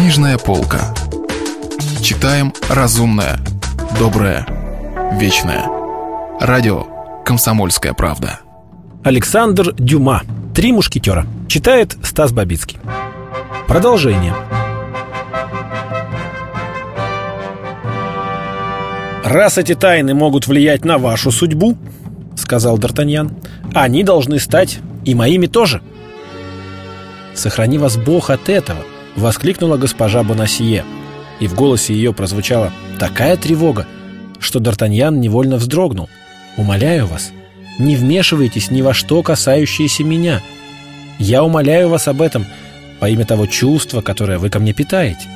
Книжная полка. Читаем разумное, доброе, вечное. Радио «Комсомольская правда». Александр Дюма. «Три мушкетера». Читает Стас Бабицкий. Продолжение. «Раз эти тайны могут влиять на вашу судьбу, — сказал Д'Артаньян, — они должны стать и моими тоже». «Сохрани вас Бог от этого!» — воскликнула госпожа Бонасье. И в голосе ее прозвучала такая тревога, что Д'Артаньян невольно вздрогнул. «Умоляю вас, не вмешивайтесь ни во что, касающееся меня. Я умоляю вас об этом во имя того чувства, которое вы ко мне питаете,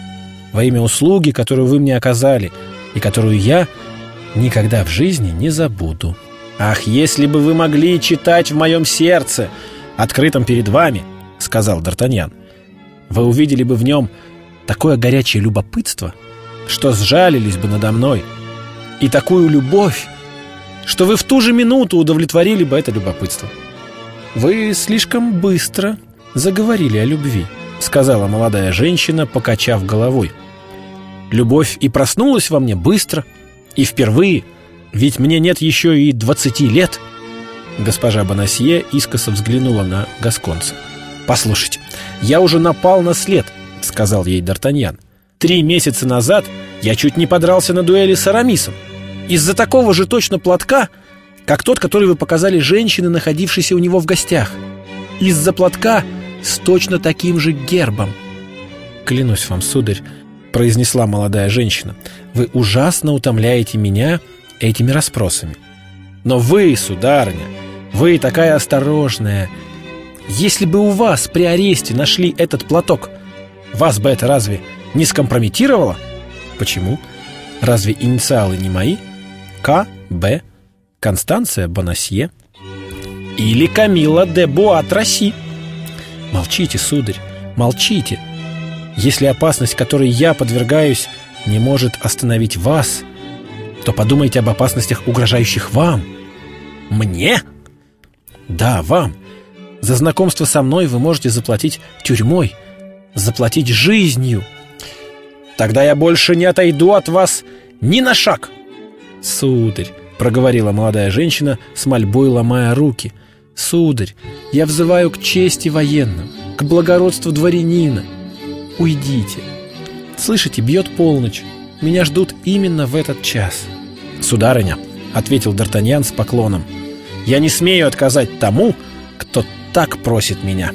во имя услуги, которую вы мне оказали, и которую я никогда в жизни не забуду. Ах, если бы вы могли читать в моем сердце, открытом перед вами, — сказал Д'Артаньян, — вы увидели бы в нем такое горячее любопытство, что сжалились бы надо мной, и такую любовь, что вы в ту же минуту удовлетворили бы это любопытство. «Вы слишком быстро заговорили о любви», — сказала молодая женщина, покачав головой. «Любовь и проснулась во мне быстро, и впервые, ведь мне нет еще и двадцати лет». Госпожа Бонасье искоса взглянула на Гасконца. «Послушайте, я уже напал на след», — сказал ей Д'Артаньян. «Три месяца назад я чуть не подрался на дуэли с Арамисом. Из-за такого же точно платка, как тот, который вы показали женщине, находившейся у него в гостях. Из-за платка с точно таким же гербом». «Клянусь вам, сударь», — произнесла молодая женщина, «вы ужасно утомляете меня этими расспросами. Но вы, сударыня, вы такая осторожная, если бы у вас при аресте нашли этот платок, вас бы это разве не скомпрометировало? Почему? Разве инициалы не мои? К, Б, Констанция Бонасье или Камила де Буатраси? Молчите, сударь, молчите. Если опасность, которой я подвергаюсь, не может остановить вас, то подумайте об опасностях, угрожающих вам. Мне? Да, вам. За знакомство со мной вы можете заплатить тюрьмой, заплатить жизнью. Тогда я больше не отойду от вас ни на шаг. Сударь, проговорила молодая женщина с мольбой ломая руки. Сударь, я взываю к чести военным, к благородству дворянина. Уйдите. Слышите, бьет полночь. Меня ждут именно в этот час. Сударыня, ответил Д'Артаньян с поклоном, я не смею отказать тому, кто так просит меня.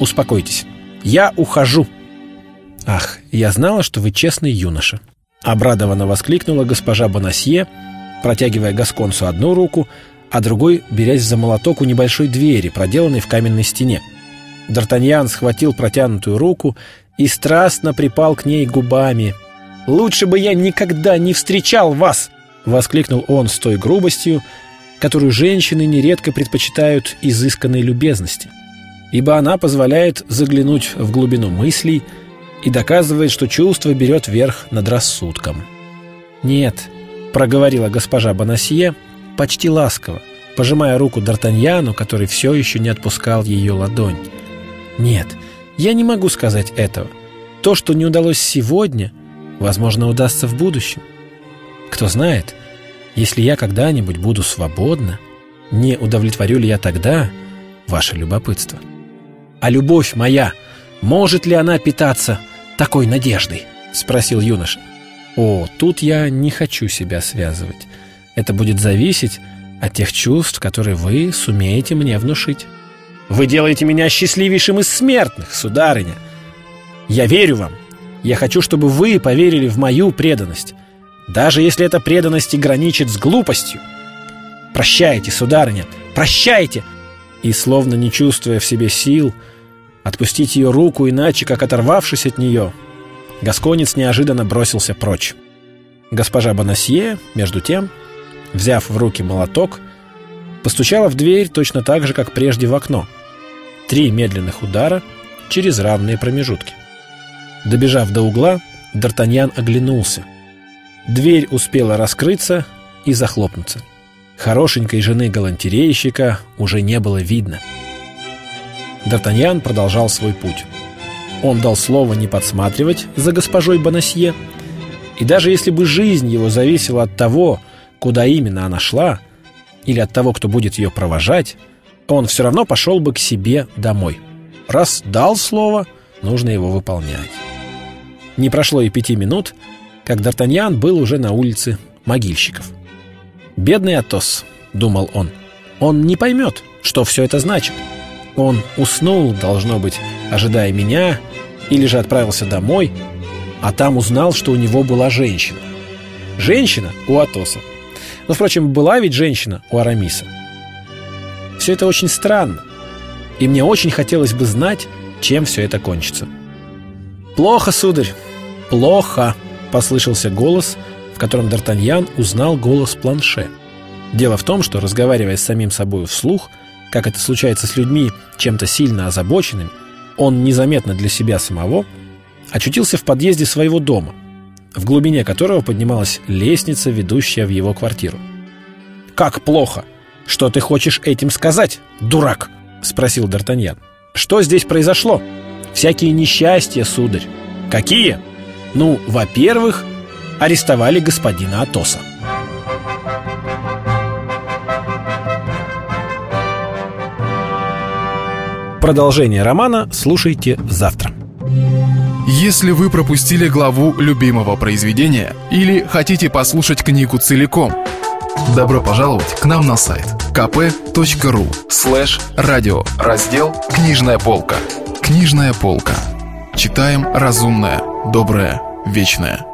Успокойтесь. Я ухожу. Ах, я знала, что вы честный юноша. Обрадованно воскликнула госпожа Бонасье, протягивая Гасконцу одну руку, а другой берясь за молоток у небольшой двери, проделанной в каменной стене. Д'Артаньян схватил протянутую руку и страстно припал к ней губами. «Лучше бы я никогда не встречал вас!» — воскликнул он с той грубостью, которую женщины нередко предпочитают изысканной любезности, ибо она позволяет заглянуть в глубину мыслей и доказывает, что чувство берет верх над рассудком. «Нет», — проговорила госпожа Бонасье, почти ласково, пожимая руку Д'Артаньяну, который все еще не отпускал ее ладонь. «Нет, я не могу сказать этого. То, что не удалось сегодня, возможно, удастся в будущем. Кто знает, — если я когда-нибудь буду свободна, не удовлетворю ли я тогда ваше любопытство? А любовь моя, может ли она питаться такой надеждой? Спросил юноша. О, тут я не хочу себя связывать. Это будет зависеть от тех чувств, которые вы сумеете мне внушить. Вы делаете меня счастливейшим из смертных, сударыня. Я верю вам. Я хочу, чтобы вы поверили в мою преданность даже если эта преданность и граничит с глупостью. Прощайте, сударыня, прощайте!» И, словно не чувствуя в себе сил, отпустить ее руку, иначе, как оторвавшись от нее, Гасконец неожиданно бросился прочь. Госпожа Бонасье, между тем, взяв в руки молоток, постучала в дверь точно так же, как прежде в окно. Три медленных удара через равные промежутки. Добежав до угла, Д'Артаньян оглянулся — Дверь успела раскрыться и захлопнуться. Хорошенькой жены галантерейщика уже не было видно. Д'Артаньян продолжал свой путь. Он дал слово не подсматривать за госпожой Бонасье, и даже если бы жизнь его зависела от того, куда именно она шла, или от того, кто будет ее провожать, он все равно пошел бы к себе домой. Раз дал слово, нужно его выполнять. Не прошло и пяти минут, как Д'Артаньян был уже на улице могильщиков. «Бедный Атос», — думал он, — «он не поймет, что все это значит. Он уснул, должно быть, ожидая меня, или же отправился домой, а там узнал, что у него была женщина. Женщина у Атоса. Но, впрочем, была ведь женщина у Арамиса. Все это очень странно, и мне очень хотелось бы знать, чем все это кончится. «Плохо, сударь, плохо!» — послышался голос, в котором Д'Артаньян узнал голос Планше. Дело в том, что, разговаривая с самим собой вслух, как это случается с людьми, чем-то сильно озабоченными, он незаметно для себя самого очутился в подъезде своего дома, в глубине которого поднималась лестница, ведущая в его квартиру. «Как плохо! Что ты хочешь этим сказать, дурак?» — спросил Д'Артаньян. «Что здесь произошло? Всякие несчастья, сударь. Какие? Ну, во-первых, арестовали господина Атоса». Продолжение романа слушайте завтра. Если вы пропустили главу любимого произведения или хотите послушать книгу целиком, добро пожаловать к нам на сайт kp.ru слэш радио раздел «Книжная полка». Книжная полка. Читаем разумное, доброе, вечное.